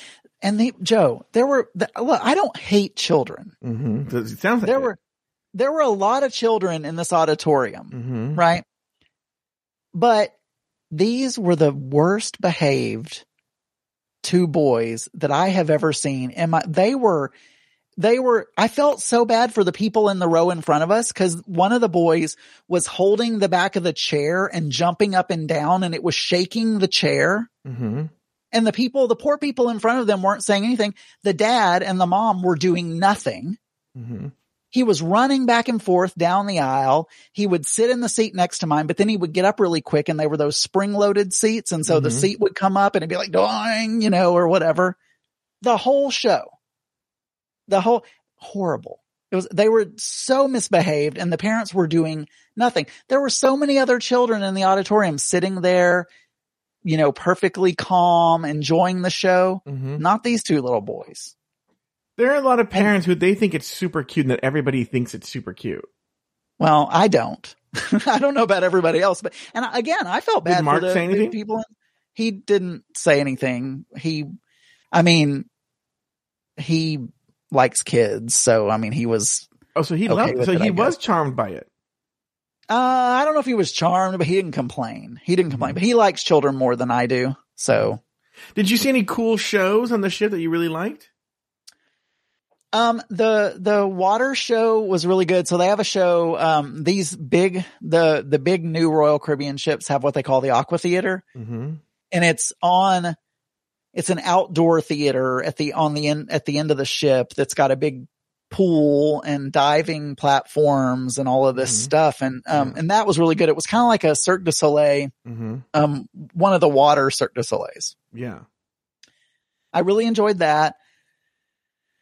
and the Joe, there were the, look, I don't hate children.
Mm-hmm. It sounds like
There were there were a lot of children in this auditorium,
Mm-hmm.
right? But these were the worst behaved two boys that I have ever seen. And my, they were, they were, I felt so bad for the people in the row in front of us because one of the boys was holding the back of the chair and jumping up and down and it was shaking the chair.
Mm-hmm.
And the people, the poor people in front of them weren't saying anything. The dad and the mom were doing nothing.
Mm-hmm.
He was running back and forth down the aisle. He would sit in the seat next to mine, but then he would get up really quick and they were those spring loaded seats. And so the
Mhm.
seat would come up and it'd be like, doing, you know, or whatever. The whole show, the whole horrible. It was, they were so misbehaved and the parents were doing nothing. There were so many other children in the auditorium sitting there, you know, perfectly calm, enjoying the show.
Mm-hmm.
Not these two little boys.
There are a lot of parents who they think it's super cute and that everybody thinks it's super cute.
Well, I don't. I don't know about everybody else, but and again, I felt bad Did
Mark
for the,
say anything?
people. He didn't say anything. He, I mean, he likes kids, so I mean, he was.
Oh, so he
Okay
loved.
with
So
it,
he was charmed by it.
Uh, I don't know if he was charmed, but he didn't complain. He didn't
Mm-hmm.
complain, but he likes children more than I do. So,
Did you see any cool shows on the ship that you really liked?
Um, the the water show was really good. So they have a show. Um, these big the the big new Royal Caribbean ships have what they call the Aqua Theater.
Mm-hmm.
and it's on it's an outdoor theater at the on the end at the end of the ship that's got a big pool and diving platforms and all of this
Mhm.
stuff and um
Yeah.
and that was really good it was kind of like a Cirque du Soleil
Mm-hmm.
um one of the water Cirque du Soleils
Yeah.
I really enjoyed that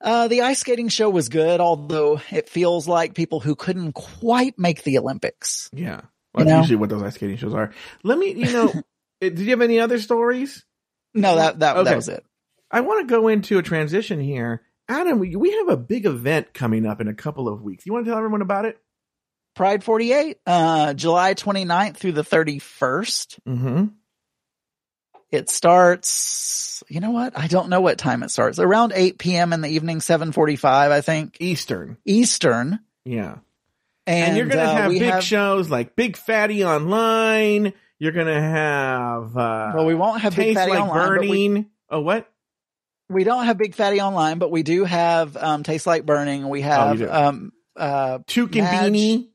uh the ice skating show was good although it feels like people who couldn't quite make the Olympics
Yeah. Well, that's
know?
usually what those ice skating shows are. Let me, you know, eh, did you have any other stories?
no that that,
Okay.
that was it
I want to go into a transition here. Adam, we, we have a big event coming up in a couple of weeks. You want to tell everyone about it?
Pride 48 uh July 29th through the 31st
Mm-hmm.
It starts, you know what? I don't know what time it starts. Around 8 p.m. in the evening, 745, I think,
Eastern.
Eastern.
Yeah.
And,
And, you're going to
uh,
have big
have,
shows like Big Fatty Online. You're going to have, uh,
well, we won't have Big Fatty
Like
Online, but we,
Burning. Oh, what?
we don't have Big Fatty Online, but we do have, um, Taste Like Burning. We have,
Oh,
um, uh,
Tuke and Beanie.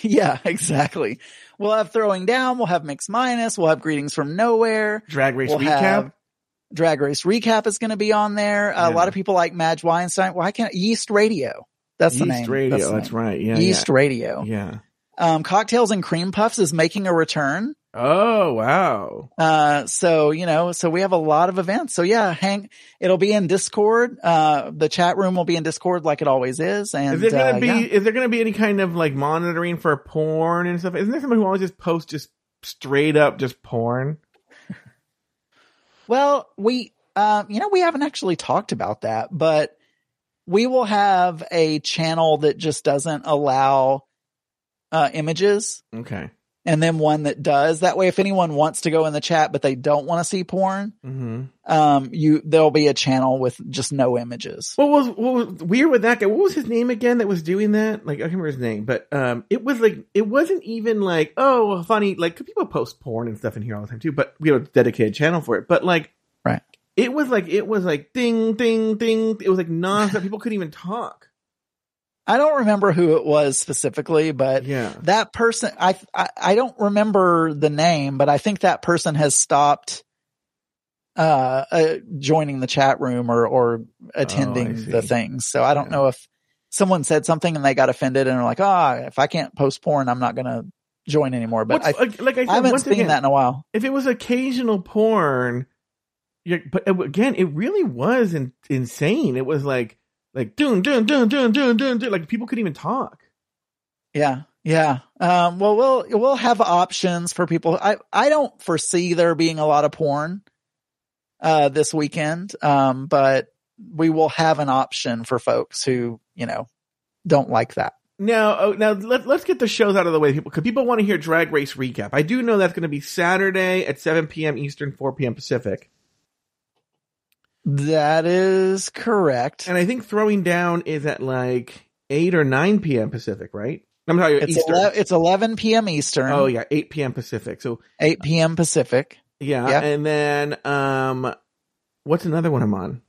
yeah, exactly. We'll have Throwing Down. We'll have Mix Minus. We'll have Greetings from Nowhere.
Drag Race
We'll
Recap.
Drag Race Recap is going to be on there.
Yeah.
A lot of people like Madge Weinstein. Why can't Yeast Radio? That's the
East
name.
Radio.
the
That's,
name.
right. Yeah.
Yeast Radio.
Yeah. yeah.
Um, Cocktails and Cream Puffs is making a return.
Oh, wow.
Uh, so, you know, so we have a lot of events. So yeah, hang, it'll be in Discord. Uh, the chat room will be in Discord like it always is. And,
Is there gonna
uh,
be
yeah.
is there gonna be any kind of like monitoring for porn and stuff? Isn't there someone who always just posts just straight up just porn?
Well, we, um, you know, we haven't actually talked about that, but we will have a channel that just doesn't allow, uh, images
Okay.
And then one that does. That way, if anyone wants to go in the chat, but they don't want to see porn,
Mm-hmm.
um, you, there'll be a channel with just no images.
What was what was weird with that guy? What was his name again that was doing that? Like I can't remember his name, but um, it was like it wasn't even like oh funny. Like 'cause people post porn and stuff in here all the time too, but we have a dedicated channel for it. But like,
Right.
It was like it was like ding ding ding. It was like nonstop. people couldn't even talk.
I don't remember who it was specifically, but
Yeah.
that person, I, I, I don't remember the name, but I think that person has stopped, uh, uh joining the chat room or, or attending
Oh,
the things. So I don't
Yeah.
know if someone said something and they got offended and are like, ah, if I can't post porn, I'm not going to join anymore. But I,
like, I said,
I haven't seen
again,
that in a while.
if it was occasional porn, but again, it really was in, insane. It was like, like, dun, dun, dun, dun, dun, dun, dun, like people couldn't even talk.
Yeah. Yeah. Um, well, we'll, we'll have options for people. I, I don't foresee there being a lot of porn. uh, this weekend. Um, but we will have an option for folks who, you know, don't like that.
Now, oh, now let, let's get the shows out of the way, people, because people want to hear Drag Race recap. I do know that's going to be Saturday at 7 p.m. Eastern, 4 p.m. Pacific,
That is correct.
and I think Throwing Down is at like 8 or 9 p.m. Pacific, right? I'm talking
It's,
Eastern.
it's 11 p.m. Eastern,
oh yeah, 8 p.m. Pacific. So
8 p.m. Pacific.
yeah,
Yeah.
and then um, what's another one I'm on?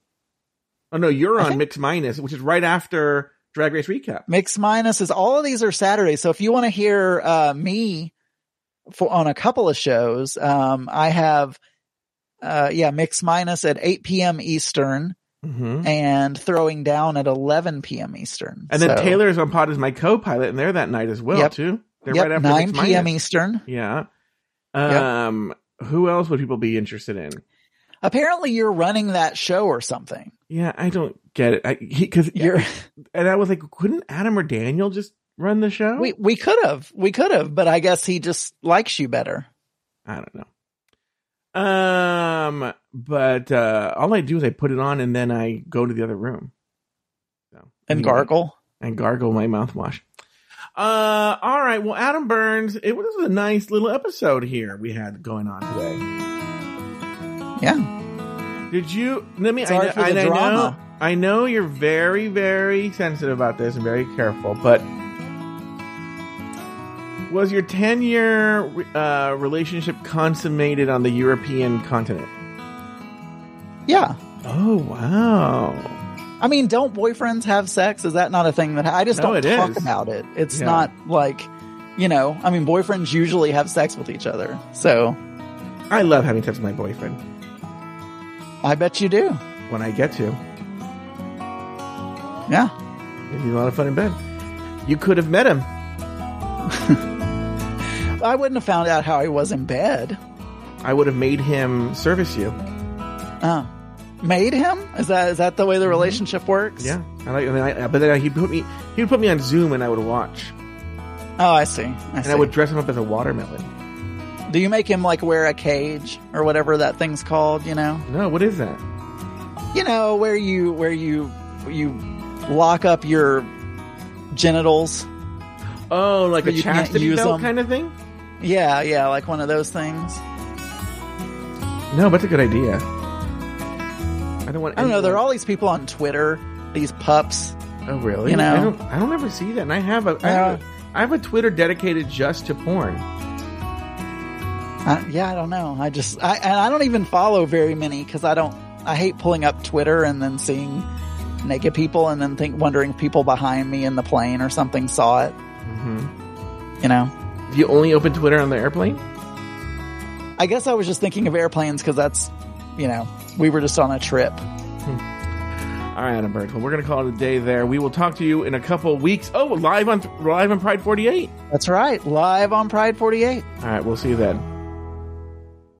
Oh no, you're on
think-
Mix Minus, which is right after Drag Race recap.
Mix Minus is All of these are Saturdays. So if you want to hear uh, me for on a couple of shows, um, I have uh, yeah, Mix Minus at 8 p.m. Eastern
hmm
and Throwing Down at 11 p.m. Eastern.
And then
So,
Taylor's on Pod as my co-pilot, and they're that night as well
Yep.
too. They're
yep,
right after
9
Mix
p.m.
Minus.
Eastern.
Yeah.
Yep.
Um, who else would people be interested in?
Apparently, you're running that show or something.
Yeah, I don't get it. I because
You're
and I was like, couldn't Adam or Daniel just run the show?
we we could have we could have, but I guess he just likes you better.
I don't know. Um, but uh all I do is I put it on and then I go to the other room. So
And gargle.
and gargle my mouthwash. Uh, all right. Well, Adam Burns, it was a nice little episode here we had going on today.
Yeah.
Did you? Let me. I, know, I, I know. I know you're very, very sensitive about this and very careful, but was your ten-year uh, relationship consummated on the European continent?
Yeah.
Oh wow!
I mean, don't boyfriends have sex? Is that not a thing that I just
No,
don't talk
is.
about it? It's
Yeah.
not like, you know, I mean, boyfriends usually have sex with each other. So
I love having sex with my boyfriend
I bet you do.
when I get to.
Yeah.
He's a lot of fun in bed. You could have met him.
I wouldn't have found out how he was in bed.
I would have made him service you.
Oh. Made him? Is that is that the way the mm-hmm. relationship works?
Yeah, I like. And then I, but then he put me. He would put me on Zoom, and I would watch,
Oh, I see. I
and
see.
I would dress him up as a watermelon.
Do you make him like wear a cage or whatever that thing's called? You know,
No, what is that?
you know where you where you you lock up your genitals.
Oh, like a chastity belt kind of thing.
Yeah, yeah, like one of those things.
No, that's a good idea. I don't want.
I don't know. There are all these people on Twitter, these pups.
Oh, really?
you know.
I don't. I don't ever see that. And I have a. I, have a I have a Twitter dedicated just to porn.
I, yeah, I don't know. I just I and I don't even follow very many because I don't. I hate pulling up Twitter and then seeing naked people and then think wondering if people behind me in the plane or something saw it.
hmm
You know.
You only open Twitter on the airplane?
I guess I was just thinking of airplanes because that's, you know, we were just on a trip. Hmm.
All right, Adam Burns. Well, we're gonna call it a day there. We will talk to you in a couple weeks. Oh, live on live on Pride 48.
That's right. Live on Pride 48.
All right, we'll see you then.